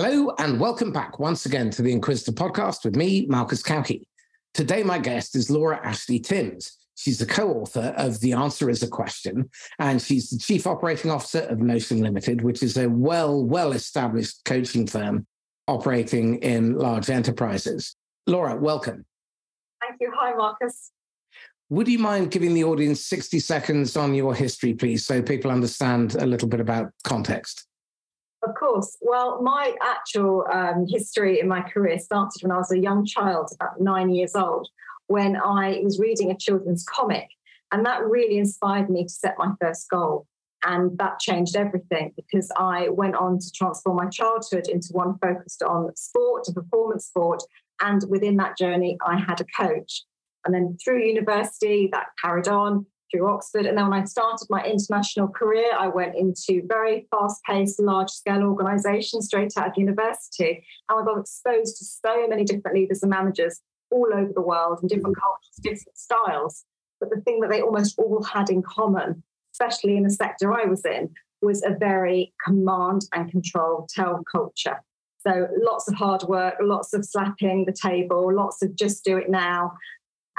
Hello, and welcome back once again to the Inquisitor podcast with me, Marcus Cauchi. Today, my guest is Laura Ashley Timms. She's the co author of The Answer is a Question, and she's the chief operating officer of Notion Limited, which is a well, well established coaching firm operating in large enterprises. Laura, welcome. Thank you. Hi, Marcus. Would you mind giving the audience 60 seconds on your history, please, so people understand a little bit about context? Of course. Well, my actual um, history in my career started when I was a young child, about nine years old, when I was reading a children's comic. And that really inspired me to set my first goal. And that changed everything because I went on to transform my childhood into one focused on sport and performance sport. And within that journey, I had a coach. And then through university, that carried on through Oxford. And then when I started my international career, I went into very fast paced, large scale organizations straight out of university. And I got exposed to so many different leaders and managers all over the world and different mm-hmm. cultures, different styles. But the thing that they almost all had in common, especially in the sector I was in, was a very command and control tell culture. So lots of hard work, lots of slapping the table, lots of just do it now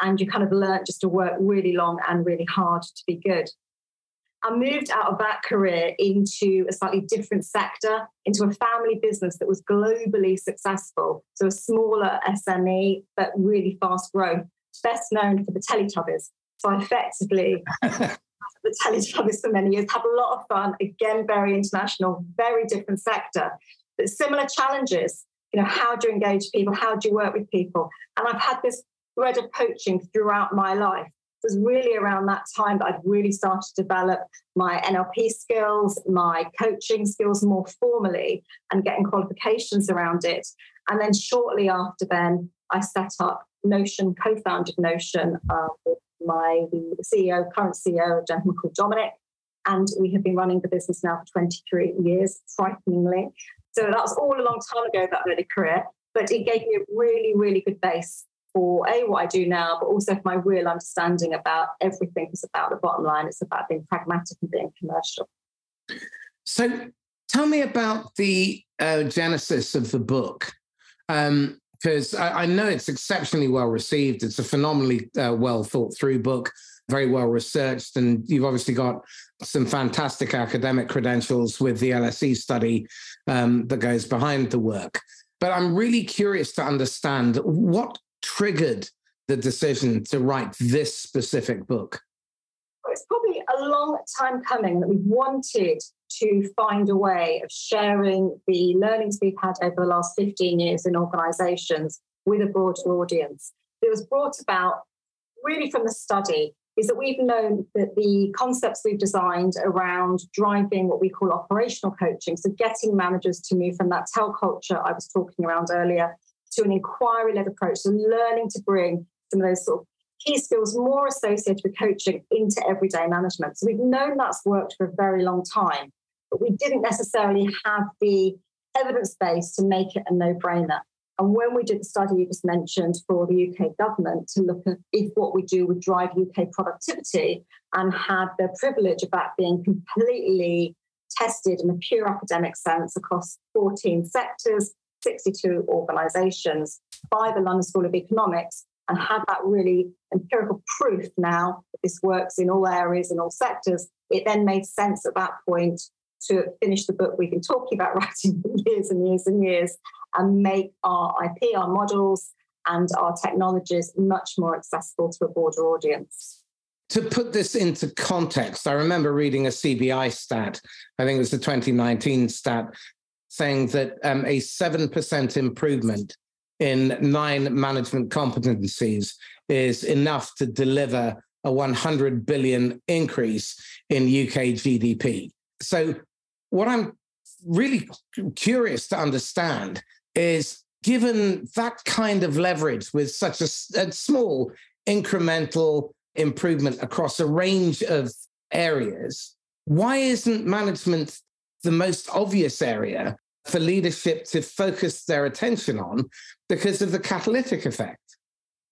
and you kind of learn just to work really long and really hard to be good. I moved out of that career into a slightly different sector, into a family business that was globally successful. So a smaller SME, but really fast growth, best known for the Teletubbies. So I effectively the Teletubbies for many years, had a lot of fun, again, very international, very different sector, but similar challenges. You know, how do you engage people? How do you work with people? And I've had this thread of coaching throughout my life. It was really around that time that I'd really started to develop my NLP skills, my coaching skills more formally, and getting qualifications around it. And then shortly after then, I set up Notion, co-founded Notion uh, with my CEO, current CEO, a gentleman called Dominic. And we have been running the business now for 23 years, frighteningly. So that was all a long time ago, that early career. But it gave me a really, really good base for a what I do now, but also for my real understanding about everything is about the bottom line. It's about being pragmatic and being commercial. So, tell me about the uh, genesis of the book, because um, I, I, know it's exceptionally well received. It's a phenomenally uh, well thought through book, very well researched, and you've obviously got some fantastic academic credentials with the LSE study um, that goes behind the work. But I'm really curious to understand what triggered the decision to write this specific book? It's probably a long time coming that we've wanted to find a way of sharing the learnings we've had over the last 15 years in organizations with a broader audience. It was brought about really from the study is that we've known that the concepts we've designed around driving what we call operational coaching, so getting managers to move from that tell culture I was talking around earlier to an inquiry led approach, so learning to bring some of those sort of key skills more associated with coaching into everyday management. So we've known that's worked for a very long time, but we didn't necessarily have the evidence base to make it a no brainer. And when we did the study you just mentioned for the UK government to look at if what we do would drive UK productivity and had the privilege of that being completely tested in a pure academic sense across 14 sectors 62 organizations by the London School of Economics and had that really empirical proof now that this works in all areas, in all sectors, it then made sense at that point to finish the book we've been talking about writing for years and years and years and make our IP, our models, and our technologies much more accessible to a broader audience. To put this into context, I remember reading a CBI stat, I think it was the 2019 stat, saying that um, a 7% improvement in nine management competencies is enough to deliver a 100 billion increase in UK GDP. So, what I'm really curious to understand is given that kind of leverage with such a, a small incremental improvement across a range of areas, why isn't management the most obvious area for leadership to focus their attention on because of the catalytic effect?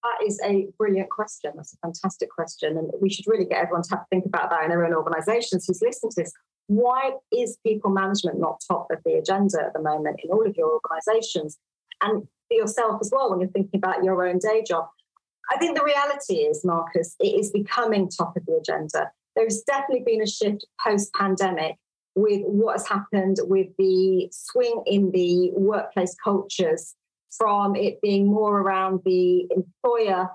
That is a brilliant question. That's a fantastic question. And we should really get everyone to have to think about that in their own organizations who's listening to this. why is people management not top of the agenda at the moment in all of your organizations? And for yourself as well, when you're thinking about your own day job. I think the reality is, Marcus, it is becoming top of the agenda. There's definitely been a shift post pandemic with what has happened with the swing in the workplace cultures from it being more around the employer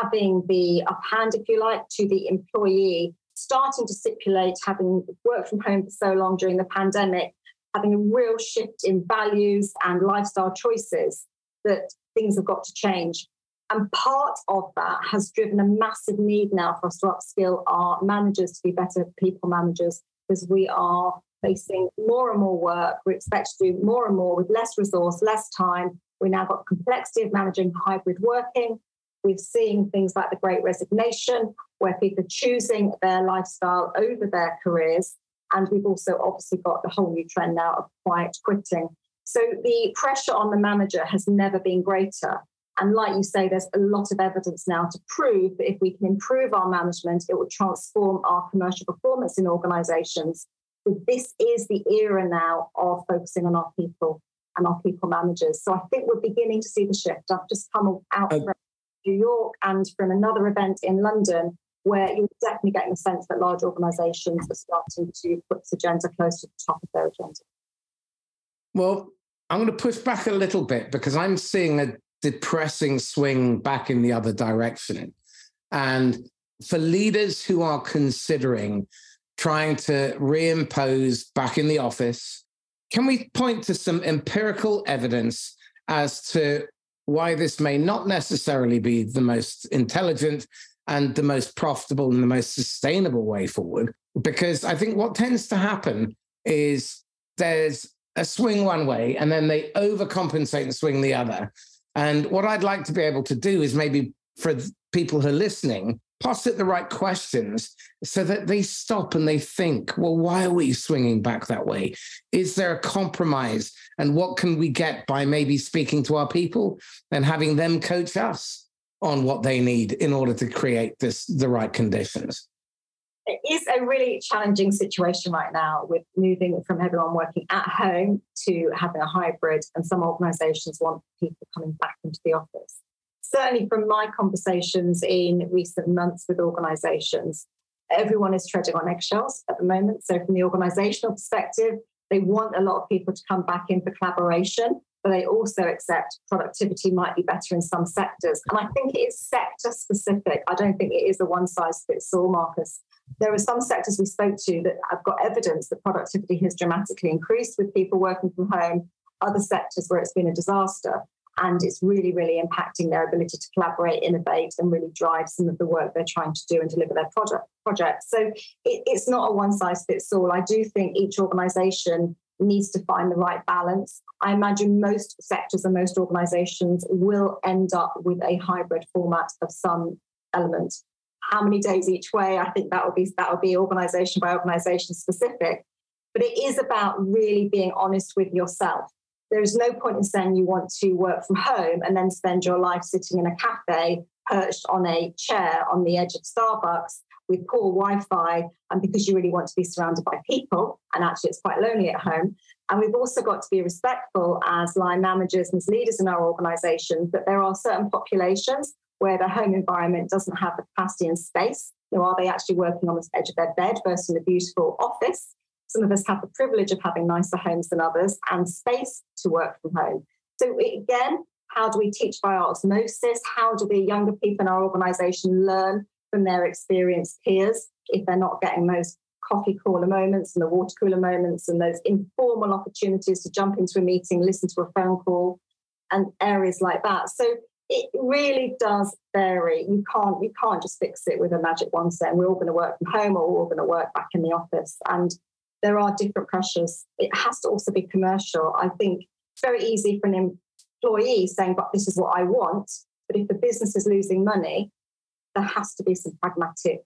having the up hand, if you like, to the employee starting to stipulate having worked from home for so long during the pandemic, having a real shift in values and lifestyle choices that things have got to change. And part of that has driven a massive need now for us to upskill our managers to be better people managers because we are facing more and more work. We expect to do more and more with less resource, less time. We now got complexity of managing hybrid working. We've seen things like the great resignation, where people are choosing their lifestyle over their careers. And we've also obviously got the whole new trend now of quiet quitting. So the pressure on the manager has never been greater. And like you say, there's a lot of evidence now to prove that if we can improve our management, it will transform our commercial performance in organizations. So this is the era now of focusing on our people and our people managers. So I think we're beginning to see the shift. I've just come out from New York and from another event in London where you're definitely getting a sense that large organizations are starting to put this agenda close to the top of their agenda. Well, I'm going to push back a little bit because I'm seeing a depressing swing back in the other direction. And for leaders who are considering trying to reimpose back in the office, can we point to some empirical evidence as to why this may not necessarily be the most intelligent and the most profitable and the most sustainable way forward. Because I think what tends to happen is there's a swing one way and then they overcompensate and swing the other. And what I'd like to be able to do is maybe for people who are listening, posit the right questions so that they stop and they think, well, why are we swinging back that way? Is there a compromise? And what can we get by maybe speaking to our people and having them coach us? on what they need in order to create this the right conditions it is a really challenging situation right now with moving from everyone working at home to having a hybrid and some organizations want people coming back into the office certainly from my conversations in recent months with organizations everyone is treading on eggshells at the moment so from the organizational perspective they want a lot of people to come back in for collaboration but they also accept productivity might be better in some sectors. And I think it is sector specific. I don't think it is a one size fits all, Marcus. There are some sectors we spoke to that have got evidence that productivity has dramatically increased with people working from home, other sectors where it's been a disaster. And it's really, really impacting their ability to collaborate, innovate, and really drive some of the work they're trying to do and deliver their project, projects. So it, it's not a one size fits all. I do think each organization needs to find the right balance. I imagine most sectors and most organizations will end up with a hybrid format of some element. How many days each way? I think that will be that will be organization by organization specific. But it is about really being honest with yourself. There's no point in saying you want to work from home and then spend your life sitting in a cafe perched on a chair on the edge of Starbucks with poor Wi-Fi and because you really want to be surrounded by people, and actually it's quite lonely at home. And we've also got to be respectful as line managers and as leaders in our organisations that there are certain populations where the home environment doesn't have the capacity and space. Nor are they actually working on the edge of their bed versus in a beautiful office. Some of us have the privilege of having nicer homes than others and space to work from home. So again, how do we teach by osmosis? How do the younger people in our organisation learn from their experienced peers if they're not getting those coffee cooler moments and the water cooler moments and those informal opportunities to jump into a meeting, listen to a phone call, and areas like that. So it really does vary. You can't you can't just fix it with a magic wand saying we're all going to work from home or we're all going to work back in the office. And there are different pressures. It has to also be commercial. I think it's very easy for an employee saying, but this is what I want. But if the business is losing money, there has to be some pragmatic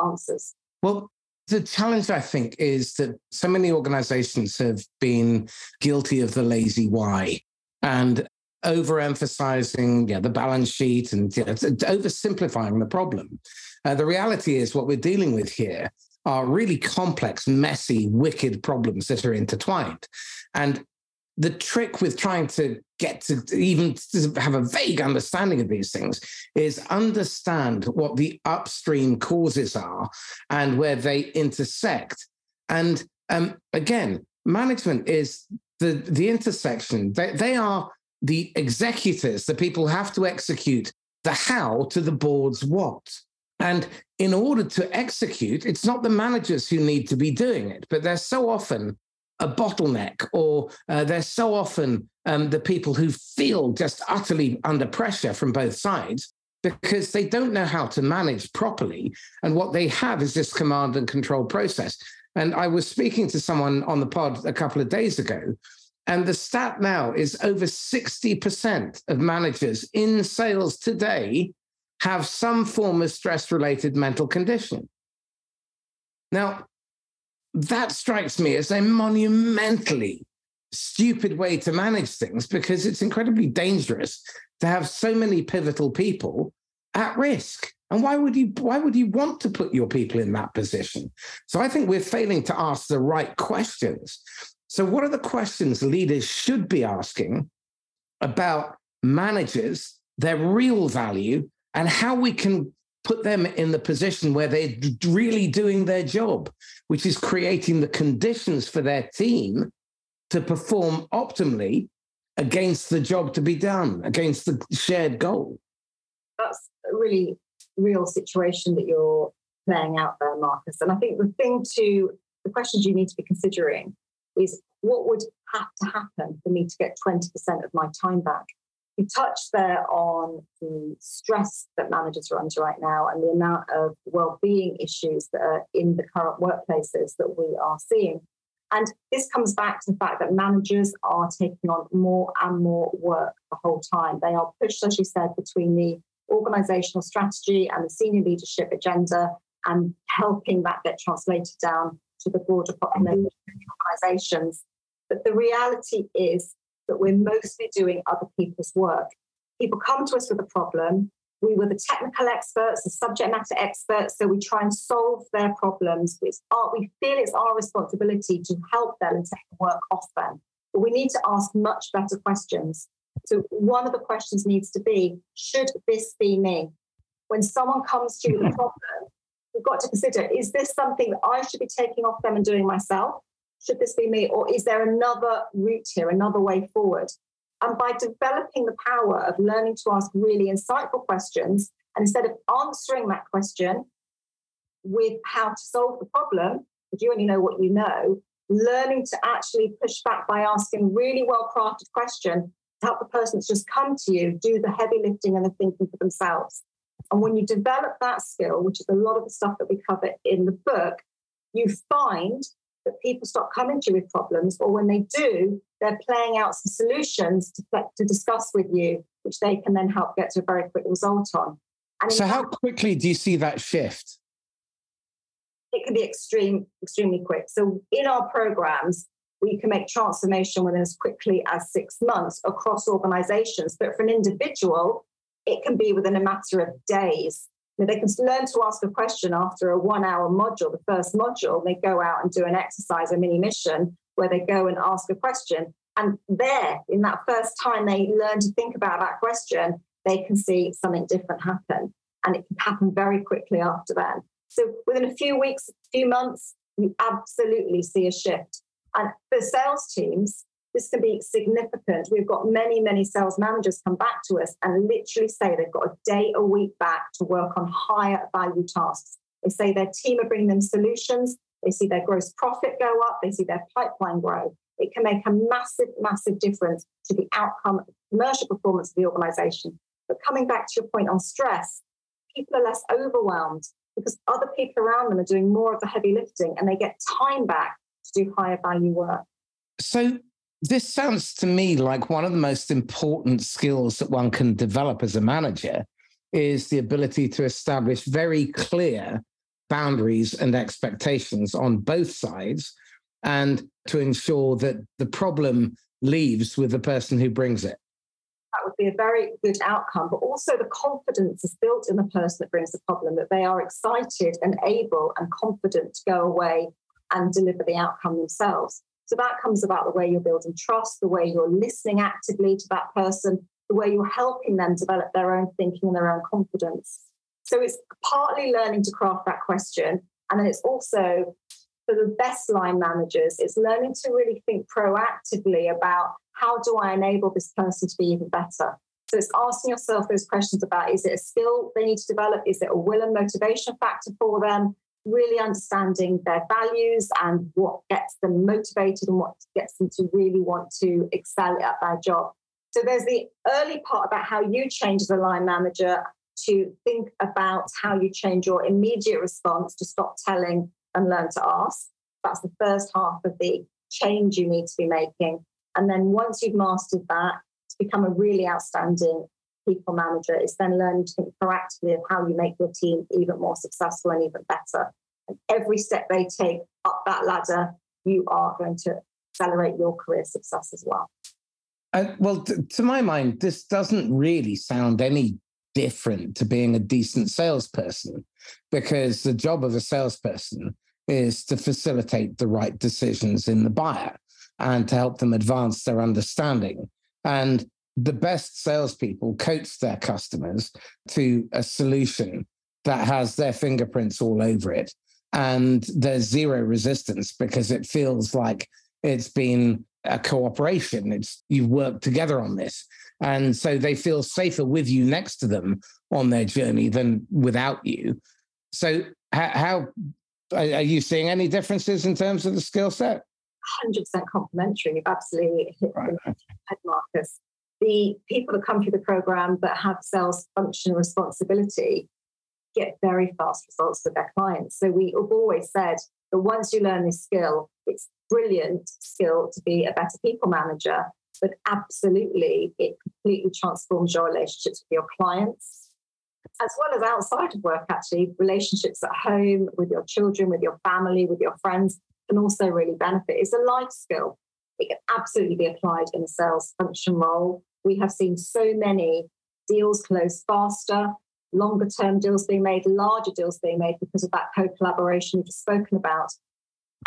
answers. Well, the challenge, I think, is that so many organizations have been guilty of the lazy why and overemphasizing yeah, the balance sheet and yeah, oversimplifying the problem. Uh, the reality is what we're dealing with here are really complex, messy, wicked problems that are intertwined. And the trick with trying to get to even have a vague understanding of these things is understand what the upstream causes are and where they intersect. And um, again, management is the, the intersection. They, they are the executors, the people who have to execute the how to the board's what. And in order to execute, it's not the managers who need to be doing it, but they're so often a bottleneck, or uh, they're so often um, the people who feel just utterly under pressure from both sides because they don't know how to manage properly. And what they have is this command and control process. And I was speaking to someone on the pod a couple of days ago, and the stat now is over 60% of managers in sales today have some form of stress related mental condition. Now, that strikes me as a monumentally stupid way to manage things because it's incredibly dangerous to have so many pivotal people at risk. And why would you why would you want to put your people in that position? So I think we're failing to ask the right questions. So what are the questions leaders should be asking about managers, their real value, and how we can put them in the position where they're really doing their job, which is creating the conditions for their team to perform optimally against the job to be done, against the shared goal. That's a really real situation that you're playing out there, Marcus. And I think the thing to the questions you need to be considering is what would have to happen for me to get 20% of my time back? You touched there on the stress that managers are under right now and the amount of well-being issues that are in the current workplaces that we are seeing. And this comes back to the fact that managers are taking on more and more work the whole time. They are pushed, as you said, between the organizational strategy and the senior leadership agenda and helping that get translated down to the broader population organizations. But the reality is that we're mostly doing other people's work. People come to us with a problem. We were the technical experts, the subject matter experts, so we try and solve their problems. It's our, we feel it's our responsibility to help them and take the work off them. But we need to ask much better questions. So, one of the questions needs to be Should this be me? When someone comes to you with a problem, we've got to consider is this something that I should be taking off them and doing myself? Should this be me? Or is there another route here, another way forward? And by developing the power of learning to ask really insightful questions, and instead of answering that question with how to solve the problem, because you only know what you know, learning to actually push back by asking really well crafted question to help the person that's just come to you do the heavy lifting and the thinking for themselves. And when you develop that skill, which is a lot of the stuff that we cover in the book, you find that people stop coming to you with problems, or when they do, they're playing out some solutions to, to discuss with you, which they can then help get to a very quick result on. And so, how quickly do you see that shift? It can be extreme, extremely quick. So, in our programs, we can make transformation within as quickly as six months across organizations. But for an individual, it can be within a matter of days they can learn to ask a question after a one hour module, the first module. They go out and do an exercise, a mini mission, where they go and ask a question. And there, in that first time they learn to think about that question, they can see something different happen. And it can happen very quickly after that. So within a few weeks, a few months, you absolutely see a shift. And for sales teams, this can be significant. We've got many, many sales managers come back to us and literally say they've got a day a week back to work on higher value tasks. They say their team are bringing them solutions. They see their gross profit go up. They see their pipeline grow. It can make a massive, massive difference to the outcome, of commercial performance of the organization. But coming back to your point on stress, people are less overwhelmed because other people around them are doing more of the heavy lifting and they get time back to do higher value work. So, this sounds to me like one of the most important skills that one can develop as a manager is the ability to establish very clear boundaries and expectations on both sides and to ensure that the problem leaves with the person who brings it. that would be a very good outcome. But also, the confidence is built in the person that brings the problem that they are excited and able and confident to go away and deliver the outcome themselves. So that comes about the way you're building trust, the way you're listening actively to that person, the way you're helping them develop their own thinking and their own confidence. So it's partly learning to craft that question. And then it's also for the best line managers, it's learning to really think proactively about how do I enable this person to be even better? So it's asking yourself those questions about is it a skill they need to develop? Is it a will and motivation factor for them? Really understanding their values and what gets them motivated and what gets them to really want to excel at their job. So there's the early part about how you change as a line manager to think about how you change your immediate response to stop telling and learn to ask. That's the first half of the change you need to be making. And then once you've mastered that, to become a really outstanding people manager is then learning to think proactively of how you make your team even more successful and even better. And every step they take up that ladder, you are going to accelerate your career success as well. Uh, well, t- to my mind, this doesn't really sound any different to being a decent salesperson because the job of a salesperson is to facilitate the right decisions in the buyer and to help them advance their understanding. And the best salespeople coach their customers to a solution that has their fingerprints all over it. And there's zero resistance because it feels like it's been a cooperation. It's you've worked together on this. And so they feel safer with you next to them on their journey than without you. So how, how are you seeing any differences in terms of the skill set? 100% complementary. You've absolutely hit right. the head Marcus. The people that come through the program that have sales function responsibility get very fast results with their clients. So we have always said that once you learn this skill, it's brilliant skill to be a better people manager, but absolutely it completely transforms your relationships with your clients as well as outside of work, actually, relationships at home with your children, with your family, with your friends can also really benefit. It's a life skill. It can absolutely be applied in a sales function role. We have seen so many deals close faster, longer term deals being made, larger deals being made because of that co collaboration we've spoken about.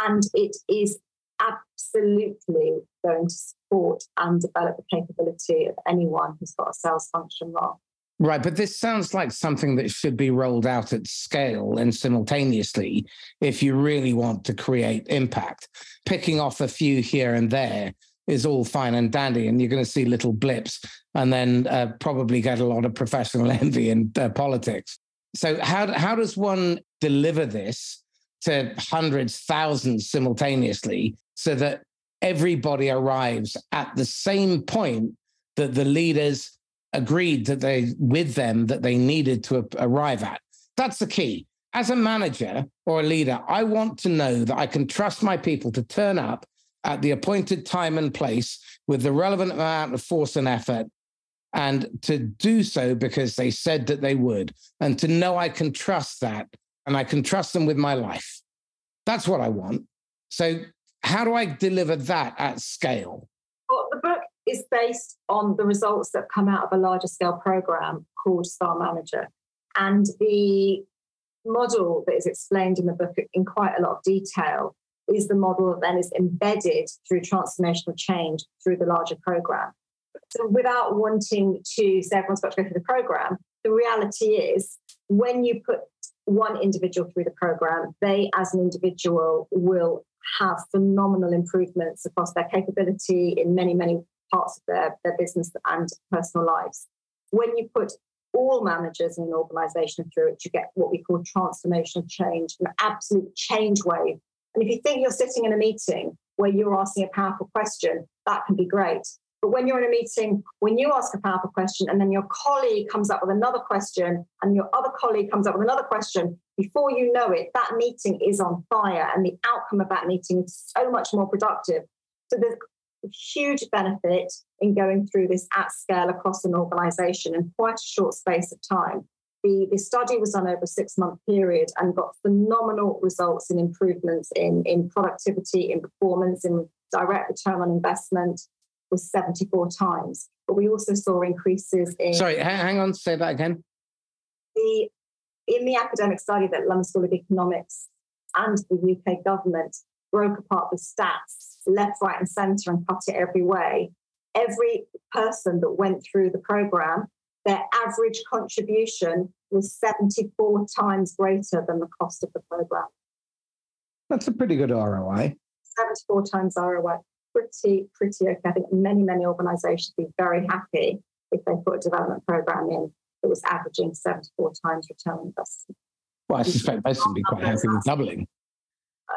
And it is absolutely going to support and develop the capability of anyone who's got a sales function role. Right, but this sounds like something that should be rolled out at scale and simultaneously if you really want to create impact. Picking off a few here and there is all fine and dandy, and you're going to see little blips and then uh, probably get a lot of professional envy in uh, politics. So, how, how does one deliver this to hundreds, thousands simultaneously so that everybody arrives at the same point that the leaders agreed that they with them that they needed to arrive at. That's the key. As a manager or a leader, I want to know that I can trust my people to turn up at the appointed time and place with the relevant amount of force and effort and to do so because they said that they would and to know I can trust that and I can trust them with my life. That's what I want. So how do I deliver that at scale? Well, the book is based on the results that come out of a larger scale program called Star Manager. And the model that is explained in the book in quite a lot of detail is the model that then is embedded through transformational change through the larger program. So, without wanting to say everyone's got to go through the program, the reality is when you put one individual through the program, they as an individual will have phenomenal improvements across their capability in many, many parts of their, their business and personal lives. When you put all managers in an organization through it, you get what we call transformational change, an absolute change wave. And if you think you're sitting in a meeting where you're asking a powerful question, that can be great. But when you're in a meeting, when you ask a powerful question and then your colleague comes up with another question and your other colleague comes up with another question, before you know it, that meeting is on fire and the outcome of that meeting is so much more productive. So there's a huge benefit in going through this at scale across an organization in quite a short space of time. The, the study was done over a six month period and got phenomenal results in improvements in, in productivity, in performance, in direct return on investment. was 74 times. But we also saw increases in. Sorry, hang on, say that again. The, in the academic study that London School of Economics and the UK government broke apart the stats left, right, and centre and cut it every way, every person that went through the programme, their average contribution was 74 times greater than the cost of the programme. That's a pretty good ROI. 74 times ROI. Pretty, pretty okay. I think many, many organisations would be very happy if they put a development programme in that was averaging 74 times return on investment. Well, I suspect most would be quite happy with doubling.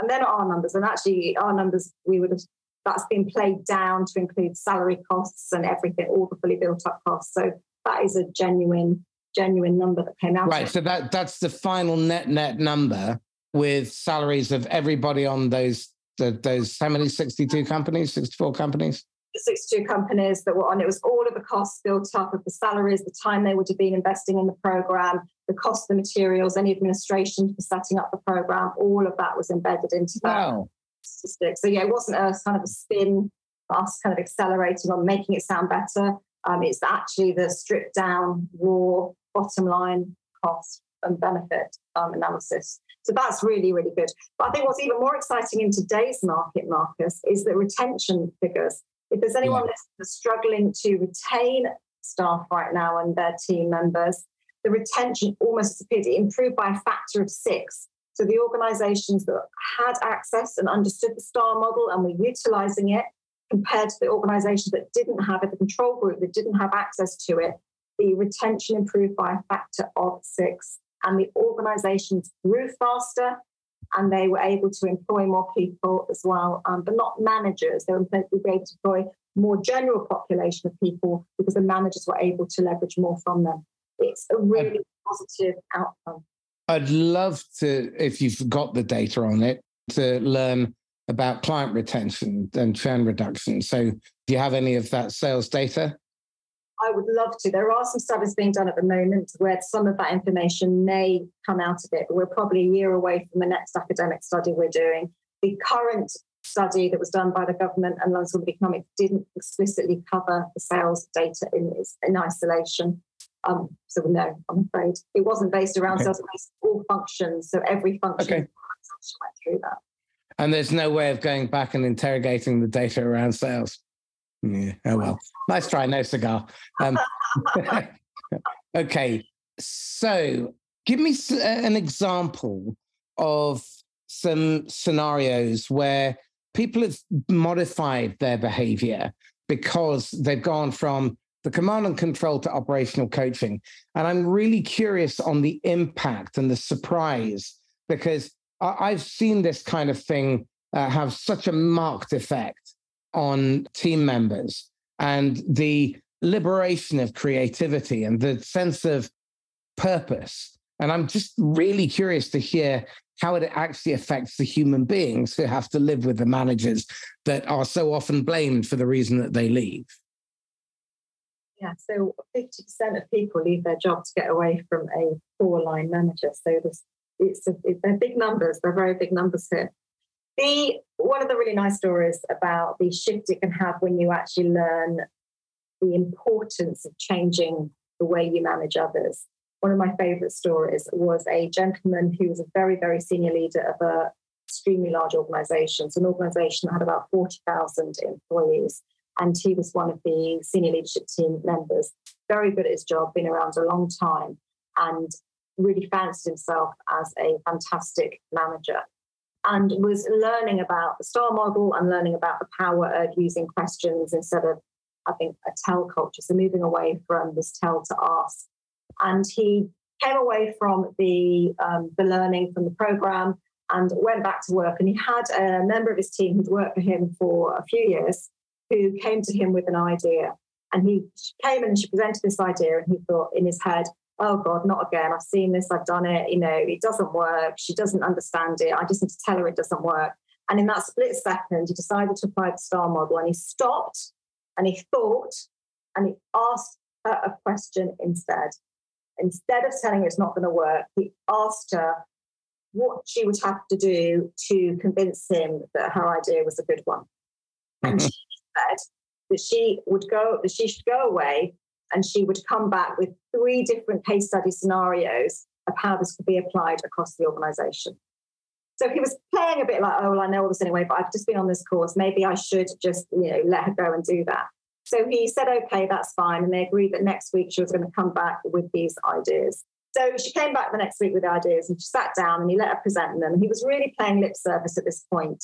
And they're not our numbers. And actually, our numbers, we would have, that's been played down to include salary costs and everything, all the fully built up costs. So that is a genuine, genuine number that came out. Right. So that that's the final net net number with salaries of everybody on those the, those how many 62 companies 64 companies 62 companies that were on it was all of the costs built up of the salaries the time they would have been investing in the program the cost of the materials any administration for setting up the program all of that was embedded into that wow. statistic so yeah it wasn't a kind of a spin us kind of accelerating on making it sound better um, it's actually the stripped down raw bottom line cost and benefit um, analysis so that's really, really good. But I think what's even more exciting in today's market, Marcus, is the retention figures. If there's anyone yeah. that's struggling to retain staff right now and their team members, the retention almost improved by a factor of six. So the organizations that had access and understood the STAR model and were utilizing it compared to the organizations that didn't have it, the control group that didn't have access to it, the retention improved by a factor of six and the organizations grew faster and they were able to employ more people as well, um, but not managers. They were able to employ more general population of people because the managers were able to leverage more from them. It's a really positive outcome. I'd love to, if you've got the data on it, to learn about client retention and churn reduction. So, do you have any of that sales data? I would love to. There are some studies being done at the moment where some of that information may come out of it, but we're probably a year away from the next academic study we're doing. The current study that was done by the government and London School of Economics didn't explicitly cover the sales data in, in isolation. Um, so no, I'm afraid it wasn't based around okay. sales, based all functions. So every function okay. went through that. And there's no way of going back and interrogating the data around sales. Yeah. Oh well. Nice try. No cigar. Um, okay. So, give me an example of some scenarios where people have modified their behavior because they've gone from the command and control to operational coaching. And I'm really curious on the impact and the surprise because I've seen this kind of thing uh, have such a marked effect on team members and the liberation of creativity and the sense of purpose. And I'm just really curious to hear how it actually affects the human beings who have to live with the managers that are so often blamed for the reason that they leave. Yeah, so 50% of people leave their job to get away from a four line manager. So this, it's, a, they're big numbers, they're very big numbers here. The one of the really nice stories about the shift it can have when you actually learn the importance of changing the way you manage others. One of my favorite stories was a gentleman who was a very, very senior leader of a extremely large organization. So an organization that had about 40,000 employees. And he was one of the senior leadership team members, very good at his job, been around a long time, and really fancied himself as a fantastic manager and was learning about the star model and learning about the power of using questions instead of having a tell culture. So moving away from this tell to ask. And he came away from the um, the learning from the program and went back to work. And he had a member of his team who'd worked for him for a few years who came to him with an idea. And he came and she presented this idea, and he thought in his head, oh God, not again. I've seen this, I've done it, you know, it doesn't work. She doesn't understand it. I just need to tell her it doesn't work. And in that split second, he decided to apply the STAR model and he stopped and he thought and he asked her a question instead. Instead of telling her it's not going to work, he asked her what she would have to do to convince him that her idea was a good one. And mm-hmm. she said, that she would go, that she should go away and she would come back with three different case study scenarios of how this could be applied across the organization. So he was playing a bit like, oh, well, I know all this anyway, but I've just been on this course. Maybe I should just, you know, let her go and do that. So he said, okay, that's fine. And they agreed that next week she was going to come back with these ideas. So she came back the next week with ideas and she sat down and he let her present them. He was really playing lip service at this point.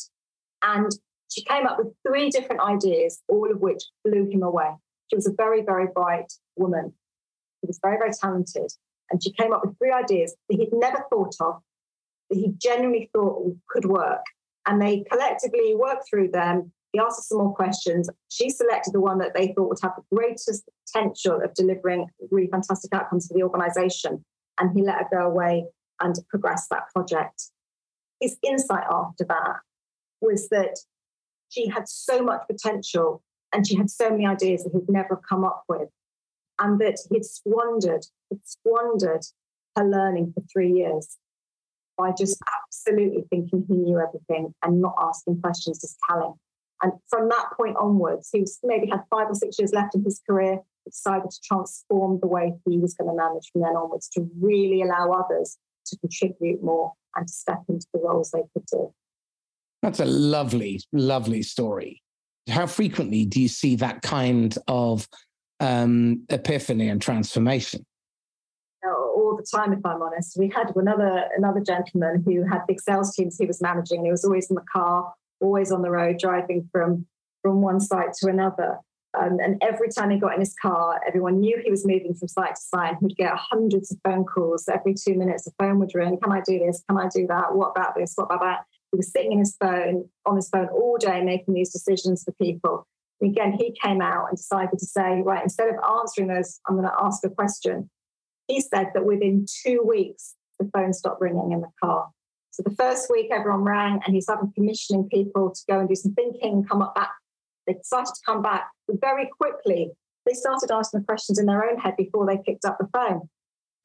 And she came up with three different ideas, all of which blew him away. She was a very, very bright woman. She was very, very talented. And she came up with three ideas that he'd never thought of, that he genuinely thought could work. And they collectively worked through them. He asked her some more questions. She selected the one that they thought would have the greatest potential of delivering really fantastic outcomes for the organization. And he let her go away and progress that project. His insight after that was that she had so much potential and she had so many ideas that he'd never come up with. And that he'd squandered, he'd squandered her learning for three years by just absolutely thinking he knew everything and not asking questions, just telling. And from that point onwards, he was maybe had five or six years left in his career, decided to transform the way he was going to manage from then onwards to really allow others to contribute more and to step into the roles they could do. That's a lovely, lovely story. How frequently do you see that kind of um, epiphany and transformation? all the time, if I'm honest. We had another another gentleman who had big sales teams he was managing, and he was always in the car, always on the road, driving from from one site to another. Um, and every time he got in his car, everyone knew he was moving from site to site. He'd get hundreds of phone calls every two minutes. A phone would ring. Can I do this? Can I do that? What about this? What about that? He was sitting in his phone on his phone all day, making these decisions for people. And again, he came out and decided to say, right, instead of answering those, I'm going to ask a question. He said that within two weeks, the phone stopped ringing in the car. So the first week, everyone rang, and he started commissioning people to go and do some thinking, come up back. They started to come back very quickly. They started asking the questions in their own head before they picked up the phone.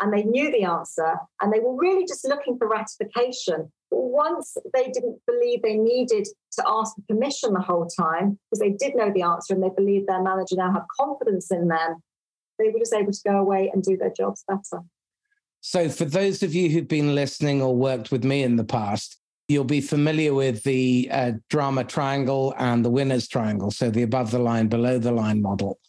And they knew the answer, and they were really just looking for ratification. Once they didn't believe they needed to ask for permission the whole time, because they did know the answer and they believed their manager now had confidence in them, they were just able to go away and do their jobs better. So, for those of you who've been listening or worked with me in the past, you'll be familiar with the uh, drama triangle and the winner's triangle. So, the above the line, below the line model.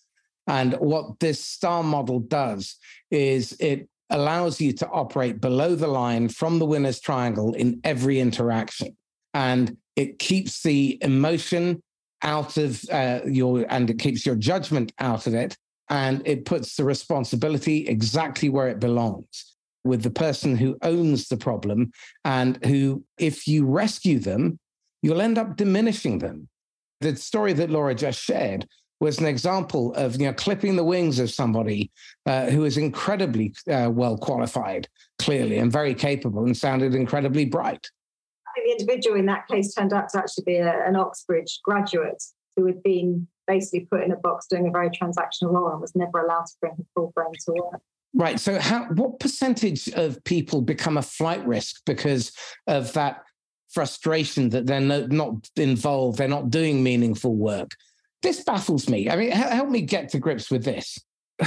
And what this star model does is it allows you to operate below the line from the winner's triangle in every interaction. And it keeps the emotion out of uh, your, and it keeps your judgment out of it and it puts the responsibility exactly where it belongs with the person who owns the problem and who, if you rescue them, you'll end up diminishing them. The story that Laura just shared was an example of you know clipping the wings of somebody uh, who is incredibly uh, well qualified, clearly, and very capable, and sounded incredibly bright. I think the individual in that case turned out to actually be a, an Oxbridge graduate who had been basically put in a box doing a very transactional role and was never allowed to bring his full brain to work. Right. So, how what percentage of people become a flight risk because of that frustration that they're no, not involved, they're not doing meaningful work? This baffles me. I mean, help me get to grips with this.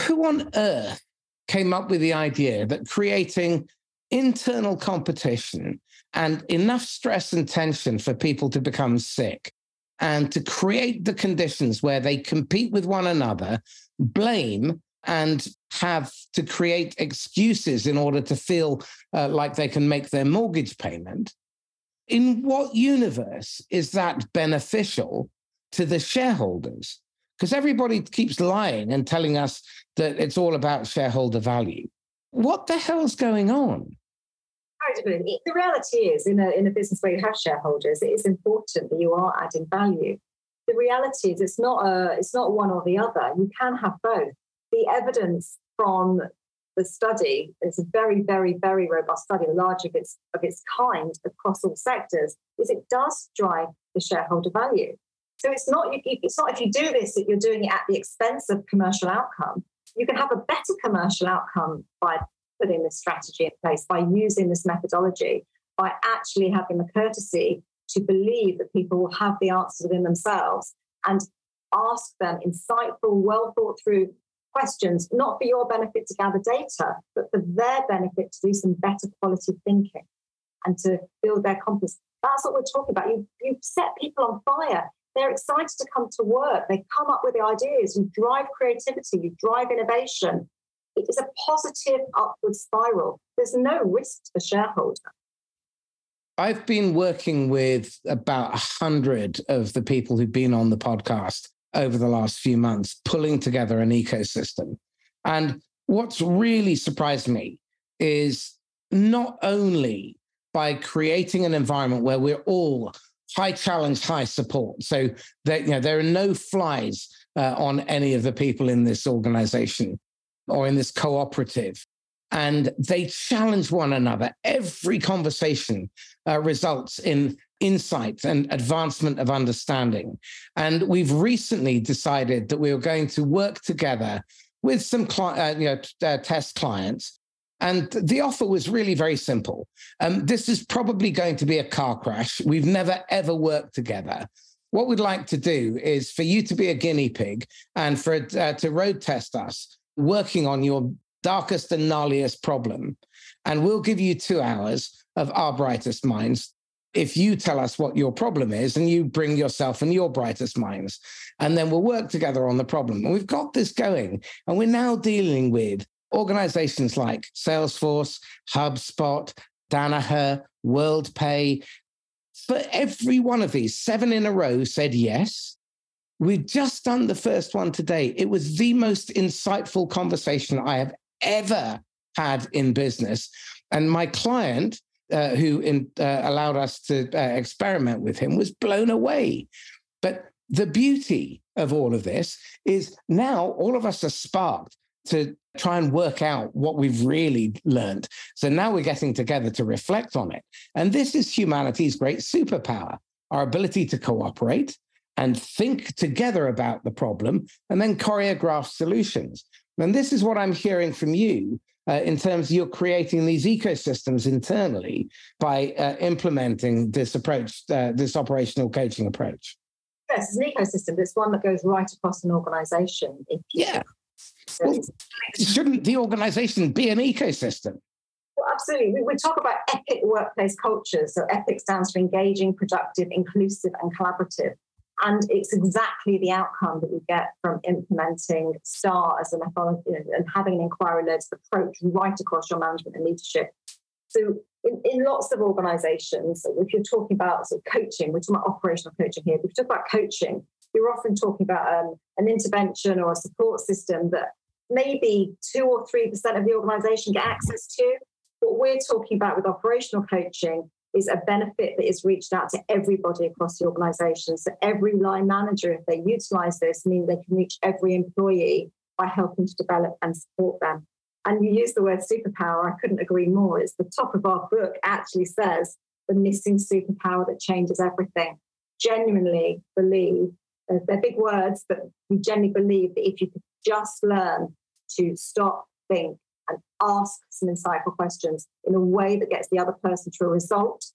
Who on earth came up with the idea that creating internal competition and enough stress and tension for people to become sick and to create the conditions where they compete with one another, blame, and have to create excuses in order to feel uh, like they can make their mortgage payment. In what universe is that beneficial to the shareholders? Because everybody keeps lying and telling us that it's all about shareholder value. What the hell's going on? The reality is, in a, in a business where you have shareholders, it is important that you are adding value. The reality is, it's not a, it's not one or the other. You can have both. The evidence from the study is a very, very, very robust study, large of its of its kind across all sectors. Is it does drive the shareholder value. So it's not it's not if you do this that you're doing it at the expense of commercial outcome. You can have a better commercial outcome by putting this strategy in place, by using this methodology, by actually having the courtesy to believe that people will have the answers within themselves and ask them insightful, well thought through questions, not for your benefit to gather data, but for their benefit to do some better quality thinking and to build their confidence. That's what we're talking about. You, you set people on fire. They're excited to come to work. They come up with the ideas. You drive creativity, you drive innovation. It is a positive upward spiral. There's no risk to the shareholder. I've been working with about a hundred of the people who've been on the podcast over the last few months, pulling together an ecosystem. And what's really surprised me is not only by creating an environment where we're all high challenge, high support. So that you know there are no flies uh, on any of the people in this organization or in this cooperative. And they challenge one another. Every conversation uh, results in insight and advancement of understanding. And we've recently decided that we are going to work together with some cli- uh, you know, uh, test clients. And the offer was really very simple. Um, this is probably going to be a car crash. We've never, ever worked together. What we'd like to do is for you to be a guinea pig and for uh, to road test us working on your darkest and gnarliest problem. And we'll give you two hours of our brightest minds if you tell us what your problem is and you bring yourself and your brightest minds, and then we'll work together on the problem. And we've got this going, and we're now dealing with organizations like Salesforce, HubSpot, Danaher, WorldPay. For every one of these, seven in a row said yes. We've just done the first one today. It was the most insightful conversation I have ever had in business. And my client uh, who in, uh, allowed us to uh, experiment with him was blown away. But the beauty of all of this is now all of us are sparked to try and work out what we've really learned. So now we're getting together to reflect on it. And this is humanity's great superpower our ability to cooperate and think together about the problem and then choreograph solutions. And this is what I'm hearing from you uh, in terms of you're creating these ecosystems internally by uh, implementing this approach, uh, this operational coaching approach. Yes, it's an ecosystem. It's one that goes right across an organization. yeah. Well, shouldn't the organization be an ecosystem? Well, absolutely. We, we talk about epic workplace cultures. So EPIC stands for engaging, productive, inclusive, and collaborative. And it's exactly the outcome that we get from implementing STAR as a methodology and having an inquiry led approach right across your management and leadership. So, in, in lots of organizations, if you're talking about sort of coaching, we're talking about operational coaching here, but if you talk about coaching, you're often talking about um, an intervention or a support system that maybe two or 3% of the organization get access to. What we're talking about with operational coaching is a benefit that is reached out to everybody across the organization. So every line manager, if they utilize this, means they can reach every employee by helping to develop and support them. And you use the word superpower. I couldn't agree more. It's the top of our book actually says the missing superpower that changes everything. Genuinely believe, Uh, they're big words, but we genuinely believe that if you could just learn to stop, think, and ask some insightful questions in a way that gets the other person to a result.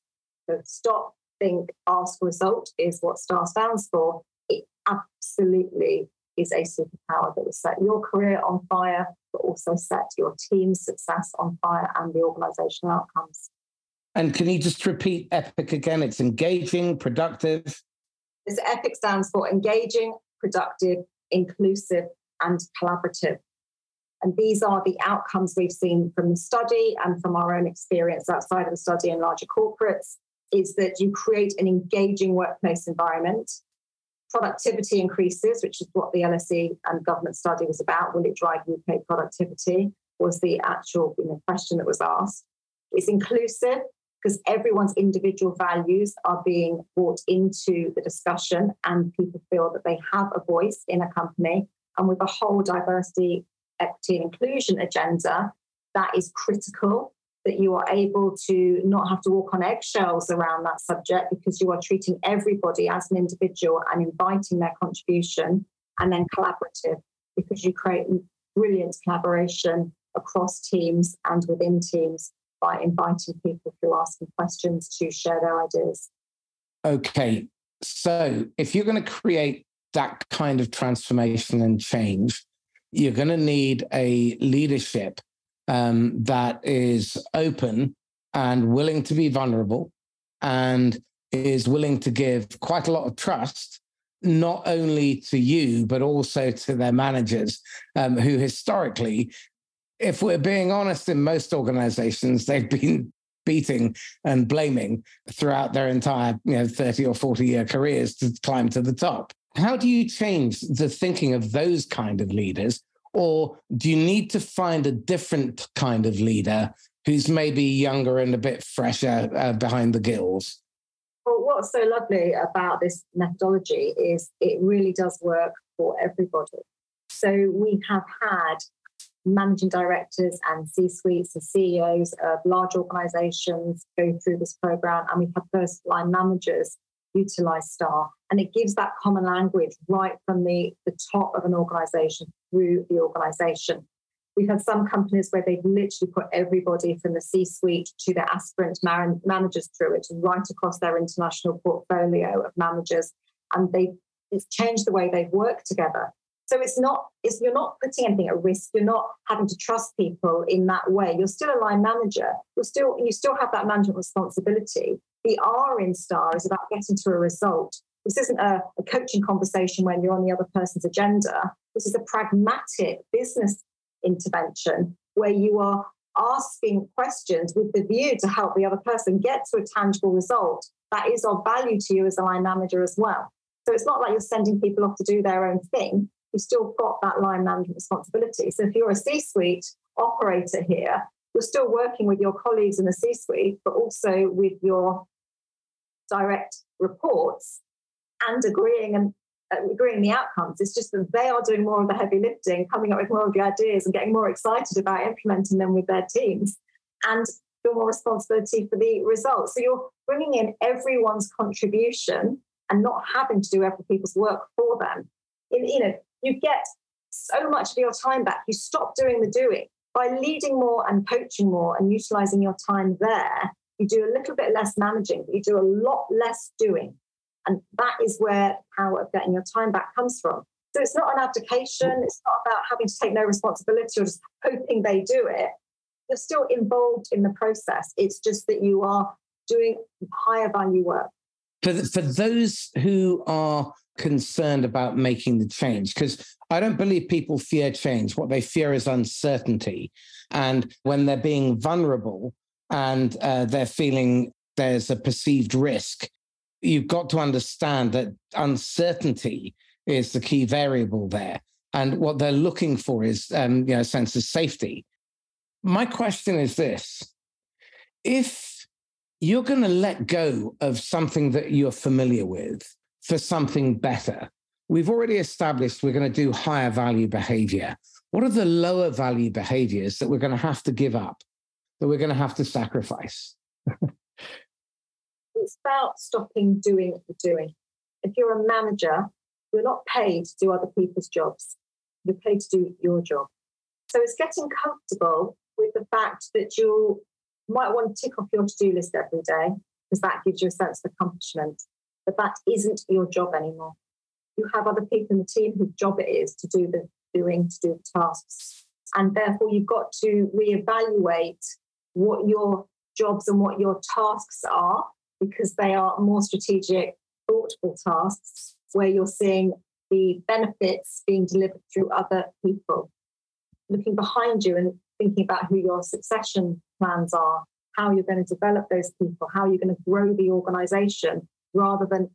So stop, think, ask, result is what STAR stands for. It absolutely is a superpower that will set your career on fire, but also set your team's success on fire and the organizational outcomes. And can you just repeat EPIC again? It's engaging, productive. This EPIC stands for engaging, productive, inclusive, and collaborative. And these are the outcomes we've seen from the study and from our own experience outside of the study in larger corporates is that you create an engaging workplace environment. Productivity increases, which is what the LSE and government study was about. Will it drive UK productivity? Was the actual you know, question that was asked. It's inclusive because everyone's individual values are being brought into the discussion and people feel that they have a voice in a company. And with a whole diversity equity and inclusion agenda, that is critical that you are able to not have to walk on eggshells around that subject because you are treating everybody as an individual and inviting their contribution and then collaborative because you create brilliant collaboration across teams and within teams by inviting people through asking questions to share their ideas. Okay. So if you're going to create that kind of transformation and change, you're going to need a leadership um, that is open and willing to be vulnerable and is willing to give quite a lot of trust not only to you but also to their managers um, who historically if we're being honest in most organizations they've been beating and blaming throughout their entire you know 30 or 40 year careers to climb to the top. How do you change the thinking of those kind of leaders? Or do you need to find a different kind of leader who's maybe younger and a bit fresher uh, behind the gills? Well what's so lovely about this methodology is it really does work for everybody. So we have had managing directors and C suites and CEOs of large organizations go through this program, and we have first line managers utilize STAR. And it gives that common language right from the, the top of an organization through the organization. We've had some companies where they've literally put everybody from the C suite to the aspirant man- managers through it, right across their international portfolio of managers. And they it's changed the way they work together. So it's not, it's, you're not putting anything at risk. You're not having to trust people in that way. You're still a line manager. You're still, you still have that management responsibility. The R in STAR is about getting to a result. This isn't a, a coaching conversation when you're on the other person's agenda. This is a pragmatic business intervention where you are asking questions with the view to help the other person get to a tangible result that is of value to you as a line manager as well. So it's not like you're sending people off to do their own thing you've still got that line management responsibility. So if you're a C suite operator here, you're still working with your colleagues in the C suite, but also with your direct reports and agreeing and uh, agreeing the outcomes. It's just that they are doing more of the heavy lifting, coming up with more of the ideas and getting more excited about implementing them with their teams and feel more responsibility for the results. So you're bringing in everyone's contribution and not having to do other people's work for them. In, you know, you get so much of your time back. You stop doing the doing. By leading more and coaching more and utilizing your time there, you do a little bit less managing, but you do a lot less doing. And that is where the power of getting your time back comes from. So it's not an abdication, it's not about having to take no responsibility or just hoping they do it. You're still involved in the process. It's just that you are doing higher value work. For, for those who are concerned about making the change because I don't believe people fear change. What they fear is uncertainty. And when they're being vulnerable and uh, they're feeling there's a perceived risk, you've got to understand that uncertainty is the key variable there. And what they're looking for is um, you know, a sense of safety. My question is this if you're going to let go of something that you're familiar with, for something better. We've already established we're going to do higher value behavior. What are the lower value behaviors that we're going to have to give up, that we're going to have to sacrifice? it's about stopping doing what you're doing. If you're a manager, you're not paid to do other people's jobs. You're paid to do your job. So it's getting comfortable with the fact that you might want to tick off your to-do list every day because that gives you a sense of accomplishment but that isn't your job anymore. You have other people in the team whose job it is to do the doing, to do the tasks. And therefore, you've got to reevaluate what your jobs and what your tasks are because they are more strategic, thoughtful tasks where you're seeing the benefits being delivered through other people. Looking behind you and thinking about who your succession plans are, how you're going to develop those people, how you're going to grow the organization rather than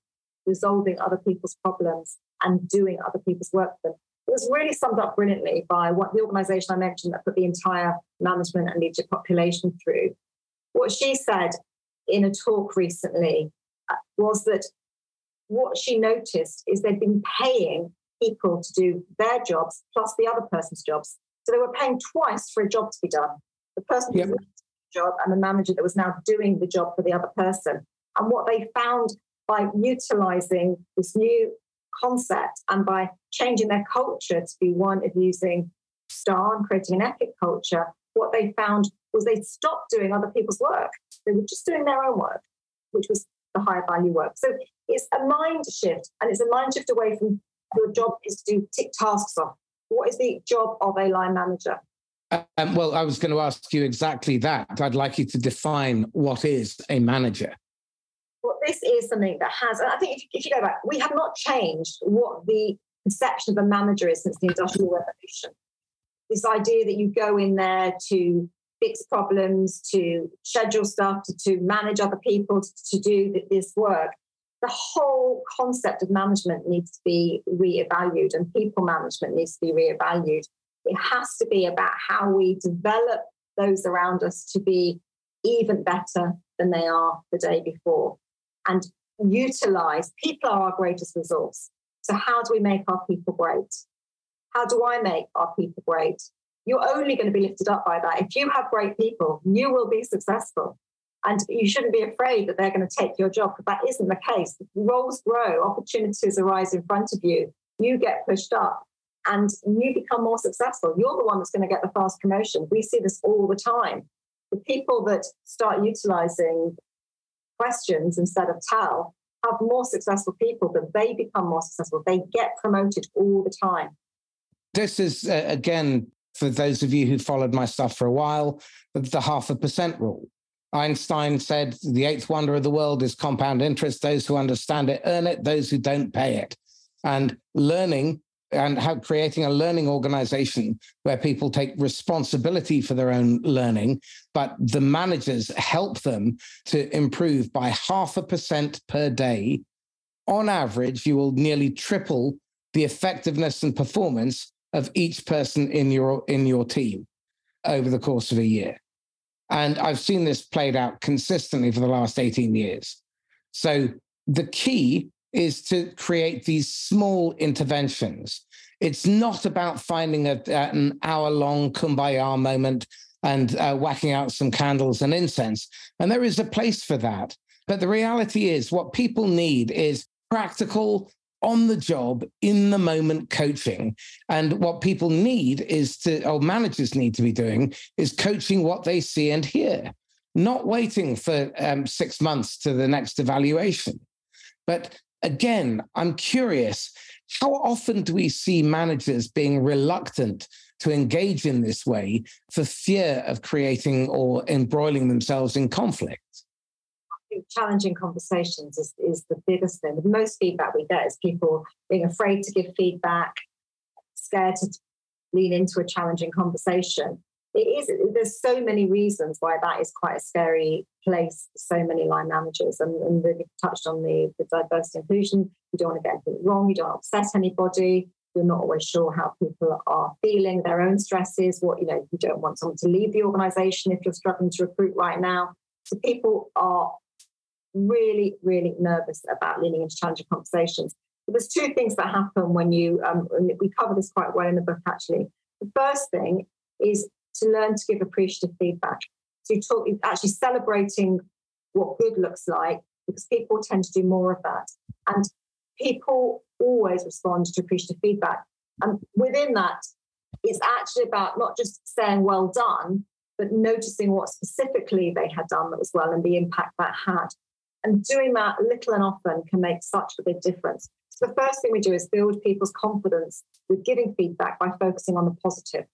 resolving other people's problems and doing other people's work for them. It was really summed up brilliantly by what the organization I mentioned that put the entire management and leadership population through. What she said in a talk recently uh, was that what she noticed is they'd been paying people to do their jobs plus the other person's jobs. So they were paying twice for a job to be done. The person yep. who was the job and the manager that was now doing the job for the other person. And what they found by utilizing this new concept and by changing their culture to be one of using STAR and creating an epic culture, what they found was they stopped doing other people's work. They were just doing their own work, which was the higher value work. So it's a mind shift, and it's a mind shift away from your job is to do tick tasks off. What is the job of a line manager? Um, well, I was going to ask you exactly that. I'd like you to define what is a manager. This is something that has, and I think if, if you go back, we have not changed what the conception of a manager is since the Industrial Revolution. This idea that you go in there to fix problems, to schedule stuff, to, to manage other people, to, to do this work. The whole concept of management needs to be reevaluated, and people management needs to be reevaluated. It has to be about how we develop those around us to be even better than they are the day before and utilize people are our greatest resource. So, how do we make our people great? How do I make our people great? You're only going to be lifted up by that. If you have great people, you will be successful. And you shouldn't be afraid that they're going to take your job because that isn't the case. Roles grow, opportunities arise in front of you, you get pushed up and you become more successful. You're the one that's going to get the fast promotion. We see this all the time. The people that start utilizing questions instead of tell have more successful people, but they become more successful. They get promoted all the time. This is, uh, again, for those of you who followed my stuff for a while, the half a percent rule. Einstein said the eighth wonder of the world is compound interest. Those who understand it earn it, those who don't pay it. And learning and how creating a learning organization where people take responsibility for their own learning, but the managers help them to improve by half a percent per day. On average, you will nearly triple the effectiveness and performance of each person in your in your team over the course of a year. And I've seen this played out consistently for the last 18 years. So the key is to create these small interventions. It's not about finding a, an hour long kumbaya moment and uh, whacking out some candles and incense. And there is a place for that. But the reality is, what people need is practical, on the job, in the moment coaching. And what people need is to, or managers need to be doing, is coaching what they see and hear, not waiting for um, six months to the next evaluation. But again, I'm curious how often do we see managers being reluctant to engage in this way for fear of creating or embroiling themselves in conflict? challenging conversations is, is the biggest thing. The most feedback we get is people being afraid to give feedback, scared to lean into a challenging conversation. It is there's so many reasons why that is quite a scary place for so many line managers. And, and we touched on the, the diversity inclusion. You don't want to get anything wrong, you don't upset anybody. You're not always sure how people are feeling, their own stresses, what you know, you don't want someone to leave the organization if you're struggling to recruit right now. So people are really, really nervous about leaning into challenging conversations. But there's two things that happen when you, um, we cover this quite well in the book actually. The first thing is to learn to give appreciative feedback. So you talk, actually celebrating what good looks like because people tend to do more of that. And people always respond to appreciative feedback. And within that, it's actually about not just saying well done, but noticing what specifically they had done that was well and the impact that had. And doing that little and often can make such a big difference. So the first thing we do is build people's confidence with giving feedback by focusing on the positive.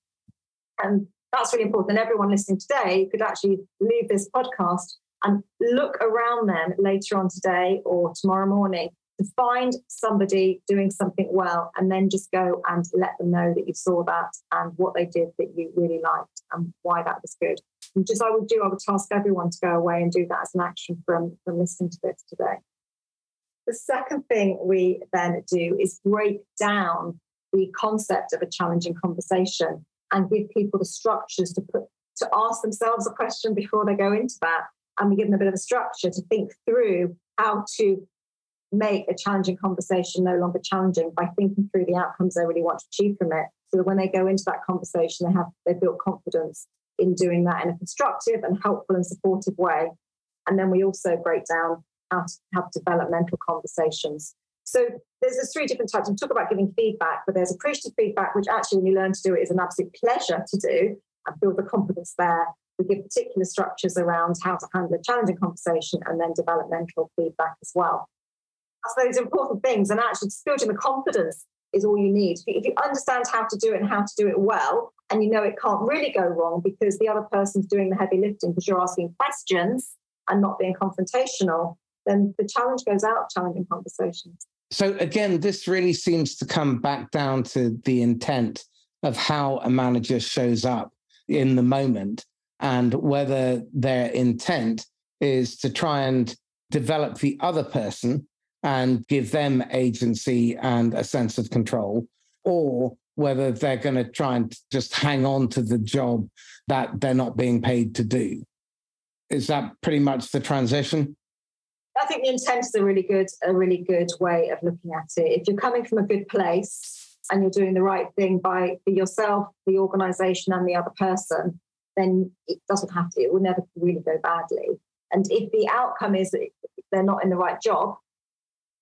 And that's really important. And everyone listening today could actually leave this podcast and look around them later on today or tomorrow morning to find somebody doing something well and then just go and let them know that you saw that and what they did that you really liked and why that was good. And just I would do, I would task everyone to go away and do that as an action from, from listening to this today. The second thing we then do is break down the concept of a challenging conversation and give people the structures to put to ask themselves a question before they go into that. And we give them a bit of a structure to think through how to make a challenging conversation no longer challenging by thinking through the outcomes they really want to achieve from it. So that when they go into that conversation, they have they build confidence in doing that in a constructive and helpful and supportive way. And then we also break down how to have developmental conversations. So there's there's three different types. We talk about giving feedback, but there's appreciative feedback, which actually, when you learn to do it, is an absolute pleasure to do and build the confidence there. We give particular structures around how to handle a challenging conversation and then developmental feedback as well. That's those important things. And actually, just building the confidence is all you need. If you understand how to do it and how to do it well, and you know it can't really go wrong because the other person's doing the heavy lifting because you're asking questions and not being confrontational, then the challenge goes out challenging conversations. So again, this really seems to come back down to the intent of how a manager shows up in the moment and whether their intent is to try and develop the other person and give them agency and a sense of control, or whether they're going to try and just hang on to the job that they're not being paid to do. Is that pretty much the transition? I think the intent is a really good, a really good way of looking at it. If you're coming from a good place and you're doing the right thing by for yourself, the organization, and the other person, then it doesn't have to. It will never really go badly. And if the outcome is they're not in the right job,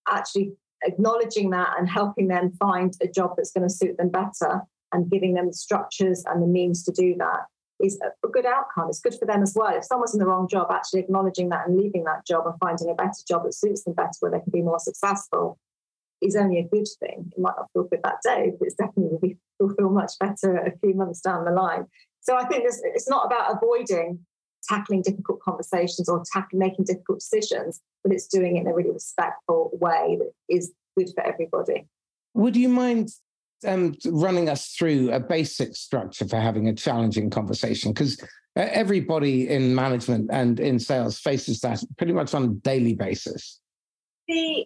actually acknowledging that and helping them find a job that's going to suit them better and giving them the structures and the means to do that is a good outcome. It's good for them as well. If someone's in the wrong job, actually acknowledging that and leaving that job and finding a better job that suits them better where they can be more successful is only a good thing. It might not feel good that day, but it's definitely will, feel much better a few months down the line. So I think this, it's not about avoiding tackling difficult conversations or tackling making difficult decisions, but it's doing it in a really respectful way that is good for everybody. Would you mind um, running us through a basic structure for having a challenging conversation? Because everybody in management and in sales faces that pretty much on a daily basis. The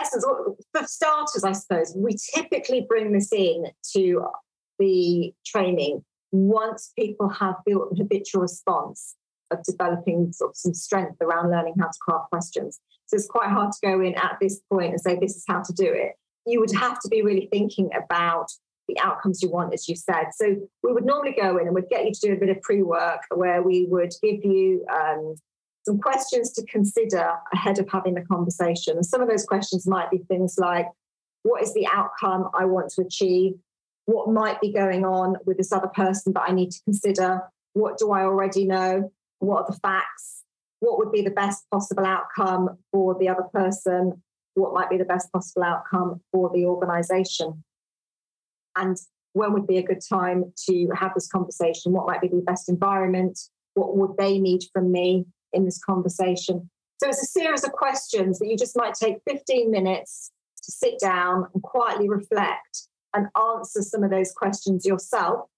essence, for starters, I suppose, we typically bring this in to the training once people have built an habitual response of developing sort of some strength around learning how to craft questions. So it's quite hard to go in at this point and say this is how to do it. You would have to be really thinking about the outcomes you want, as you said. So we would normally go in and we'd get you to do a bit of pre-work where we would give you um, some questions to consider ahead of having the conversation. And some of those questions might be things like, what is the outcome I want to achieve? what might be going on with this other person that I need to consider. What do I already know? What are the facts? What would be the best possible outcome for the other person? What might be the best possible outcome for the organization? And when would be a good time to have this conversation? What might be the best environment? What would they need from me in this conversation? So it's a series of questions that you just might take 15 minutes to sit down and quietly reflect and answer some of those questions yourself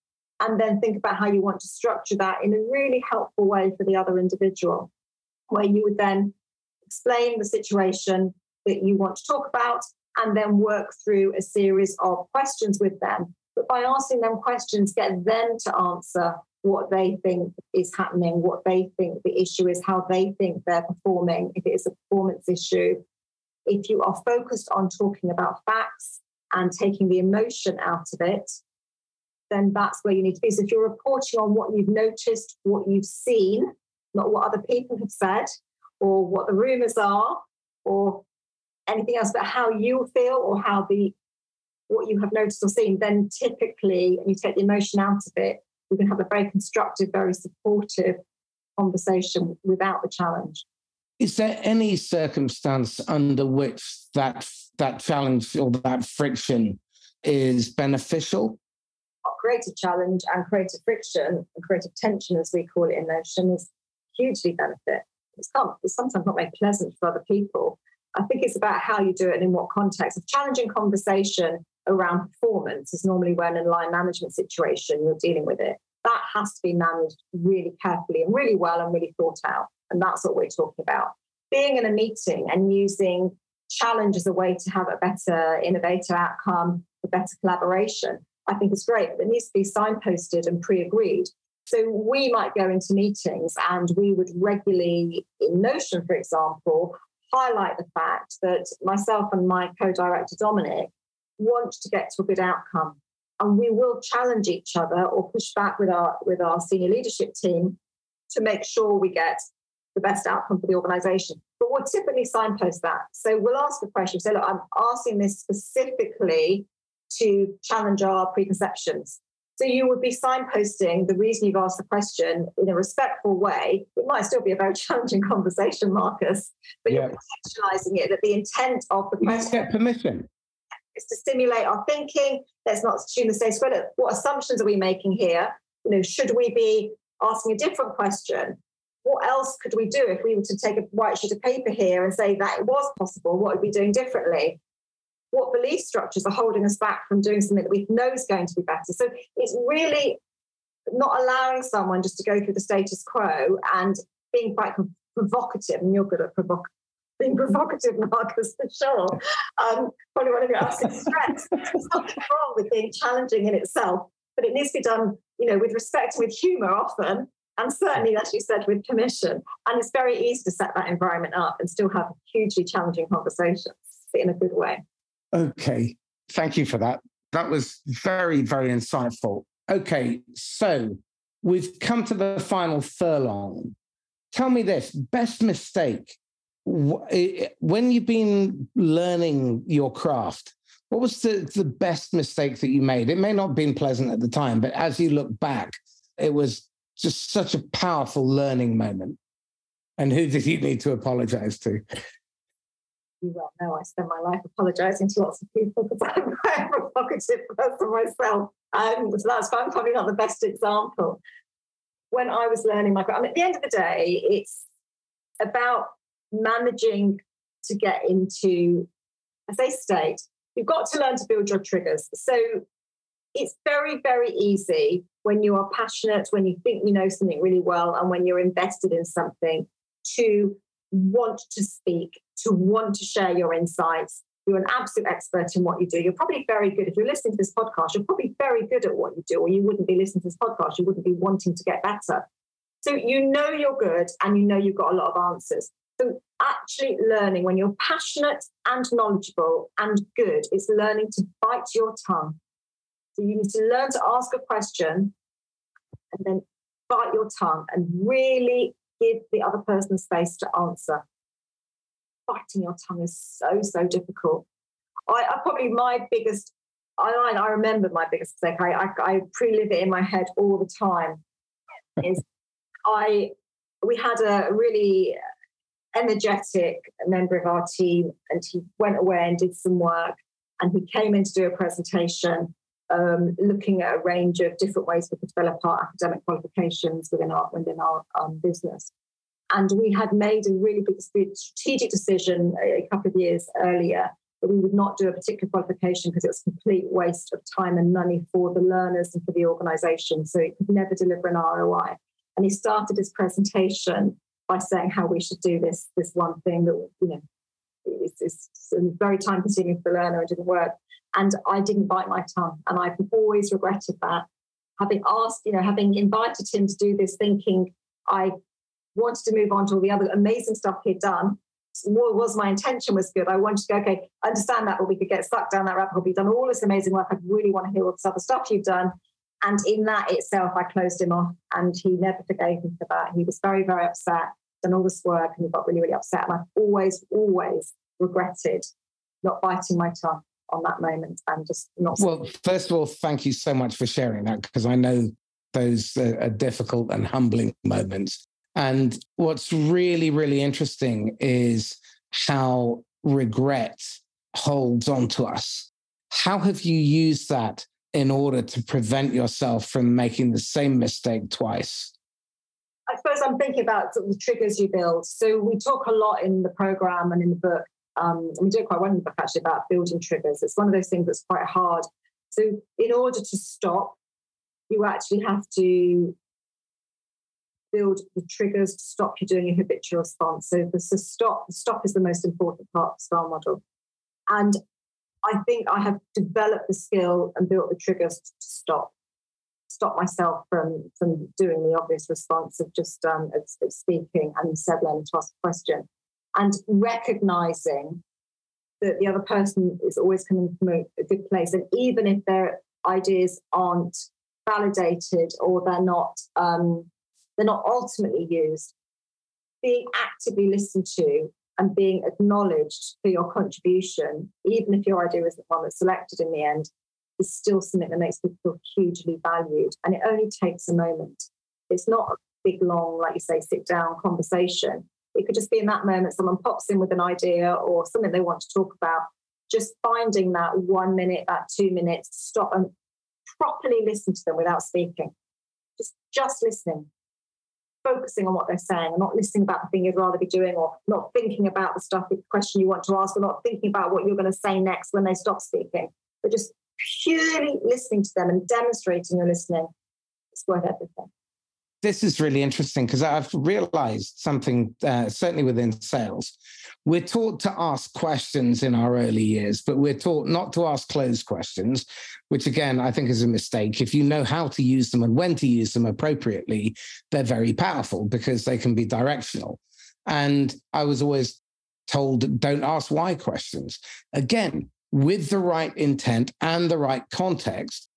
and then think about how you want to structure that in a really helpful way for the other individual where you would then explain the situation that you want to talk about and then work through a series of questions with them but by asking them questions get them to answer what they think is happening what they think the issue is how they think they're performing if it is a performance issue if you are focused on talking about facts and taking the emotion out of it, then that's where you need to be. So if you're reporting on what you've noticed, what you've seen, not what other people have said, or what the rumors are, or anything else, but how you feel or how the what you have noticed or seen, then typically when you take the emotion out of it, we can have a very constructive, very supportive conversation without the challenge. Is there any circumstance under which that that challenge or that friction is beneficial? Creative challenge and creative friction and creative tension, as we call it in Notion, is hugely benefit. It's, not, it's sometimes not very pleasant for other people. I think it's about how you do it and in what context. A challenging conversation around performance is normally when in line management situation you're dealing with it. That has to be managed really carefully and really well and really thought out. And that's what we're talking about. Being in a meeting and using challenge as a way to have a better innovator outcome, a better collaboration, I think is great. But it needs to be signposted and pre-agreed. So we might go into meetings and we would regularly, in Notion, for example, highlight the fact that myself and my co-director Dominic want to get to a good outcome. And we will challenge each other or push back with our with our senior leadership team to make sure we get the best outcome for the organization. But we'll typically signpost that. So we'll ask the question, say, look, I'm asking this specifically to challenge our preconceptions. So you would be signposting the reason you've asked the question in a respectful way. It might still be a very challenging conversation, Marcus, but yeah. you're contextualizing it that the intent of the question. You get permission. It's to stimulate our thinking. Let's not assume the status quo. What assumptions are we making here? You know, should we be asking a different question? What else could we do if we were to take a white sheet of paper here and say that it was possible? What would we be doing differently? What belief structures are holding us back from doing something that we know is going to be better? So it's really not allowing someone just to go through the status quo and being quite provocative, and you're good at provoc- being provocative, Marcus, for sure. Um, probably one of your absolute strengths. There's nothing wrong with being challenging in itself, but it needs to be done, you know, with respect with humour often, and certainly, as you said, with permission. And it's very easy to set that environment up and still have hugely challenging conversations in a good way. Okay, thank you for that. That was very, very insightful. Okay, so we've come to the final furlong. Tell me this best mistake when you've been learning your craft. What was the, the best mistake that you made? It may not have been pleasant at the time, but as you look back, it was just such a powerful learning moment. And who did you need to apologize to? You well know I spend my life apologizing to lots of people because I'm quite a provocative person myself. Um, so that's I'm probably not the best example. When I was learning my I mean, at the end of the day, it's about managing to get into, I state, you've got to learn to build your triggers. So it's very, very easy when you are passionate, when you think you know something really well, and when you're invested in something to want to speak, to want to share your insights. You're an absolute expert in what you do. You're probably very good. If you're listening to this podcast, you're probably very good at what you do, or you wouldn't be listening to this podcast. You wouldn't be wanting to get better. So you know you're good and you know you've got a lot of answers. So actually learning when you're passionate and knowledgeable and good, it's learning to bite your tongue. So you need to learn to ask a question and then bite your tongue and really give the other person space to answer. Biting your tongue is so, so difficult. I, I probably my biggest, I, I remember my biggest mistake. I, I, I pre-live it in my head all the time. Is I, we had a really energetic member of our team, and he went away and did some work, and he came in to do a presentation um, looking at a range of different ways we could develop our academic qualifications within our within our um, business. And we had made a really big strategic decision a couple of years earlier that we would not do a particular qualification because it was a complete waste of time and money for the learners and for the organisation. So it could never deliver an ROI. And he started his presentation by saying how we should do this this one thing that you know is, is very time consuming for the learner and didn't work. And I didn't bite my tongue. And I've always regretted that. Having asked, you know, having invited him to do this, thinking I wanted to move on to all the other amazing stuff he'd done. What was my intention was good. I wanted to go, okay, understand that, but we could get stuck down that rabbit hole. You've done all this amazing work. I really want to hear all this other stuff you've done. And in that itself, I closed him off and he never forgave me for that. He was very, very upset, done all this work and he got really, really upset. And I've always, always regretted not biting my tongue on that moment and just not. Well, first of all, thank you so much for sharing that because I know those are difficult and humbling moments. And what's really, really interesting is how regret holds on to us. How have you used that in order to prevent yourself from making the same mistake twice? I suppose I'm thinking about sort of the triggers you build. So we talk a lot in the program and in the book um, we do quite well in the book actually about building triggers. It's one of those things that's quite hard. So, in order to stop, you actually have to build the triggers to stop you doing a habitual response. So, the, stop, the stop is the most important part of the model. And I think I have developed the skill and built the triggers to stop stop myself from from doing the obvious response of just um, of, of speaking and learning to ask a question and recognizing that the other person is always coming from a, good place. And even if their ideas aren't validated or they're not um, they're not ultimately used, being actively listened to and being acknowledged for your contribution, even if your idea isn't one that's selected in the end, is still something that makes people feel hugely valued. And it only takes a moment. It's not a big, long, like you say, sit down conversation. It could just be in that moment someone pops in with an idea or something they want to talk about. just finding that one minute, that two minutes, stop and properly listen to them without speaking. Just just listening, focusing on what they're saying and not listening about the thing you'd rather be doing or not thinking about the stuff, the question you want to ask, or not thinking about what you're going to say next when they stop speaking, but just purely listening to them and demonstrating your listening. It's worth everything this is really interesting because I've realized something, uh, certainly within sales. We're taught to ask questions in our early years, but we're taught not to ask closed questions, which again, I think is a mistake. If you know how to use them and when to use them appropriately, they're very powerful because they can be directional. And I was always told, don't ask why questions. Again, with the right intent and the right context,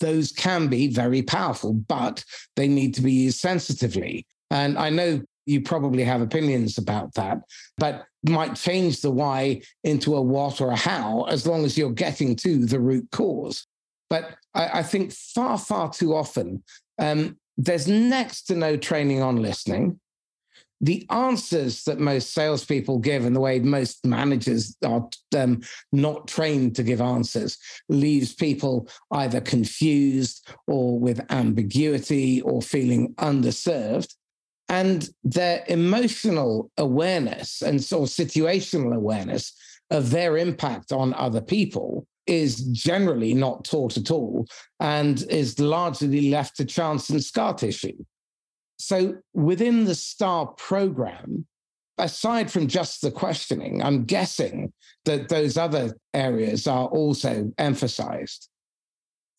those can be very powerful, but they need to be used sensitively. And I know you probably have opinions about that, but might change the why into a what or a how as long as you're getting to the root cause. But I, I think far, far too often, um, there's next to no training on listening the answers that most salespeople give and the way most managers are um, not trained to give answers leaves people either confused or with ambiguity or feeling underserved. And their emotional awareness and sort of situational awareness of their impact on other people is generally not taught at all and is largely left to chance and scar tissue. So within the STAR program, aside from just the questioning, I'm guessing that those other areas are also emphasized.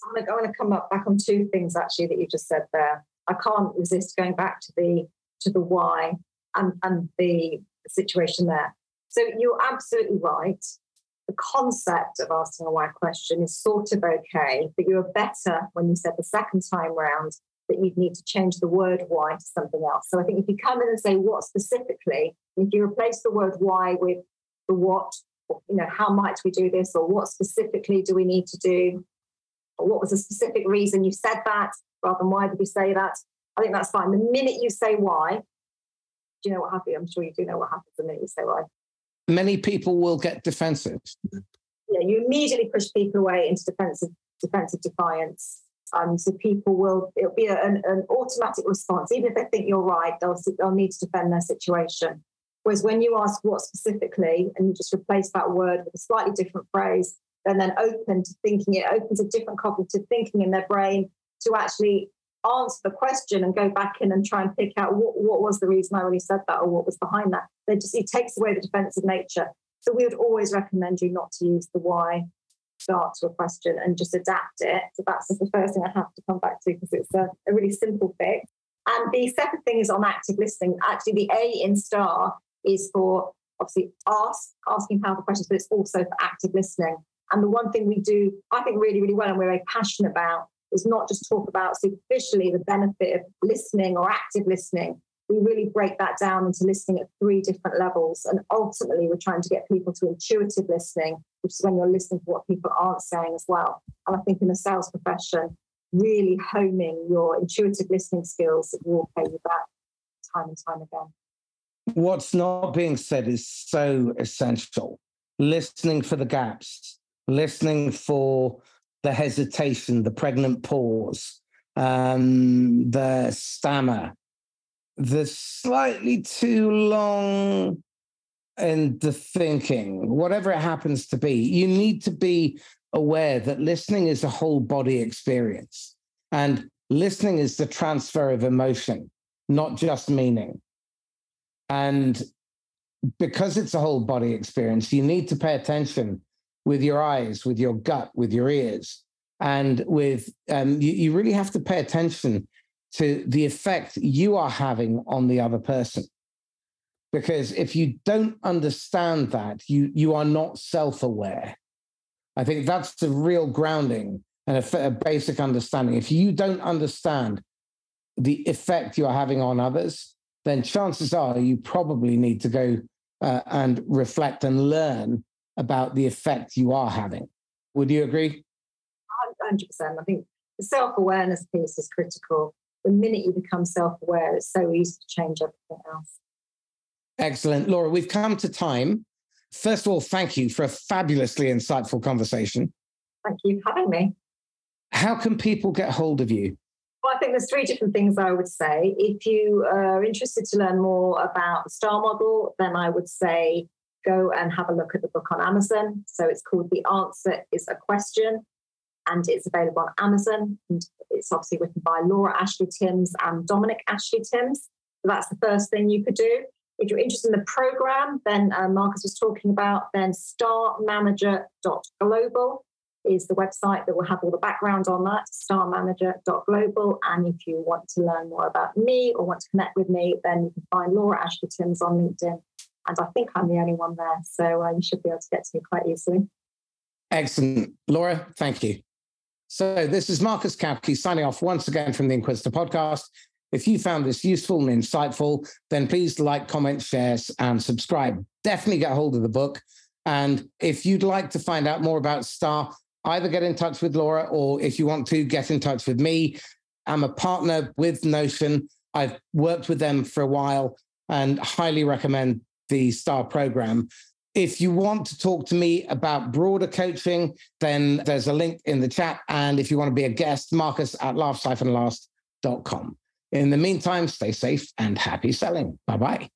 I want to come up back on two things actually that you just said there. I can't resist going back to the to the why and, and the situation there. So you're absolutely right. The concept of asking a why question is sort of okay, but you are better when you said the second time round that you'd need to change the word why to something else. So I think if you come in and say what specifically, if you replace the word why with the what, you know, how might we do this, or what specifically do we need to do, or what was the specific reason you said that, rather than why did you say that, I think that's fine. The minute you say why, do you know what happens? I'm sure you do know what happens the minute you say why. Many people will get defensive. Yeah, you immediately push people away into defensive defensive defiance um, so people will, it'll be an, an, automatic response. Even if they think you're right, they'll, they'll need to defend their situation. Whereas when you ask what specifically, and you just replace that word with a slightly different phrase, and then open to thinking, it opens a different cognitive thinking in their brain to actually answer the question and go back in and try and pick out what, what was the reason I really said that or what was behind that. They just it takes away the defensive nature. So we would always recommend you not to use the why start to a question and just adapt it. So that's the first thing I have to come back to because it's a, a really simple fix. And the second thing is on active listening. Actually, the A in STAR is for obviously ask, asking powerful questions, but it's also for active listening. And the one thing we do, I think, really, really well and we're very passionate about is not just talk about superficially the benefit of listening or active listening, we really break that down into listening at three different levels. And ultimately, we're trying to get people to intuitive listening, which is when you're listening to what people aren't saying as well. And I think in the sales profession, really honing your intuitive listening skills will pay you back time and time again. What's not being said is so essential. Listening for the gaps, listening for the hesitation, the pregnant pause, um, the stammer, the slightly too long in the thinking, whatever it happens to be, you need to be aware that listening is a whole body experience. And listening is the transfer of emotion, not just meaning. And because it's a whole body experience, you need to pay attention with your eyes, with your gut, with your ears. And with um, you, you really have to pay attention to the effect you are having on the other person. Because if you don't understand that, you, you are not self aware. I think that's the real grounding and a, a, basic understanding. If you don't understand the effect you are having on others, then chances are you probably need to go uh, and reflect and learn about the effect you are having. Would you agree? 100%. I think the self awareness piece is critical the minute you become self aware, it's so easy to change everything else. Excellent. Laura, we've come to time. First of all, thank you for a fabulously insightful conversation. Thank you for having me. How can people get hold of you? Well, I think there's three different things I would say. If you are interested to learn more about the STAR model, then I would say go and have a look at the book on Amazon. So it's called The Answer is a Question, and it's available on Amazon. And it's obviously written by Laura Ashley Timms and Dominic Ashley Timms. So that's the first thing you could do. If you're interested in the program, then uh, Marcus was talking about, then starmanager.global is the website that will have all the background on that, starmanager.global. And if you want to learn more about me or want to connect with me, then you can find Laura Ashley Timms on LinkedIn. And I think I'm the only one there. So uh, you should be able to get to me quite easily. Excellent. Laura, thank you. So this is Marcus Cauchi signing off once again from the Inquisitor podcast. If you found this useful and insightful, then please like, comment, share, and subscribe. Definitely get hold of the book. And if you'd like to find out more about STAR, either get in touch with Laura or if you want to, get in touch with me. I'm a partner with Notion. I've worked with them for a while and highly recommend the STAR program. If you want to talk to me about broader coaching, then there's a link in the chat. And if you want to be a guest, Marcus at laugh-last.com. In the meantime, stay safe and happy selling. Bye bye.